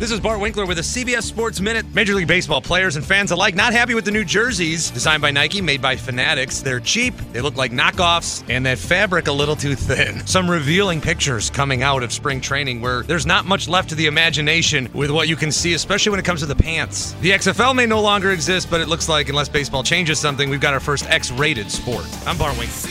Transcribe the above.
This is Bart Winkler with a CBS Sports Minute. Major League Baseball players and fans alike not happy with the new jerseys designed by Nike, made by Fanatics. They're cheap, they look like knockoffs, and that fabric a little too thin. Some revealing pictures coming out of spring training where there's not much left to the imagination with what you can see, especially when it comes to the pants. The XFL may no longer exist, but it looks like unless baseball changes something, we've got our first X rated sport. I'm Bart Winkler.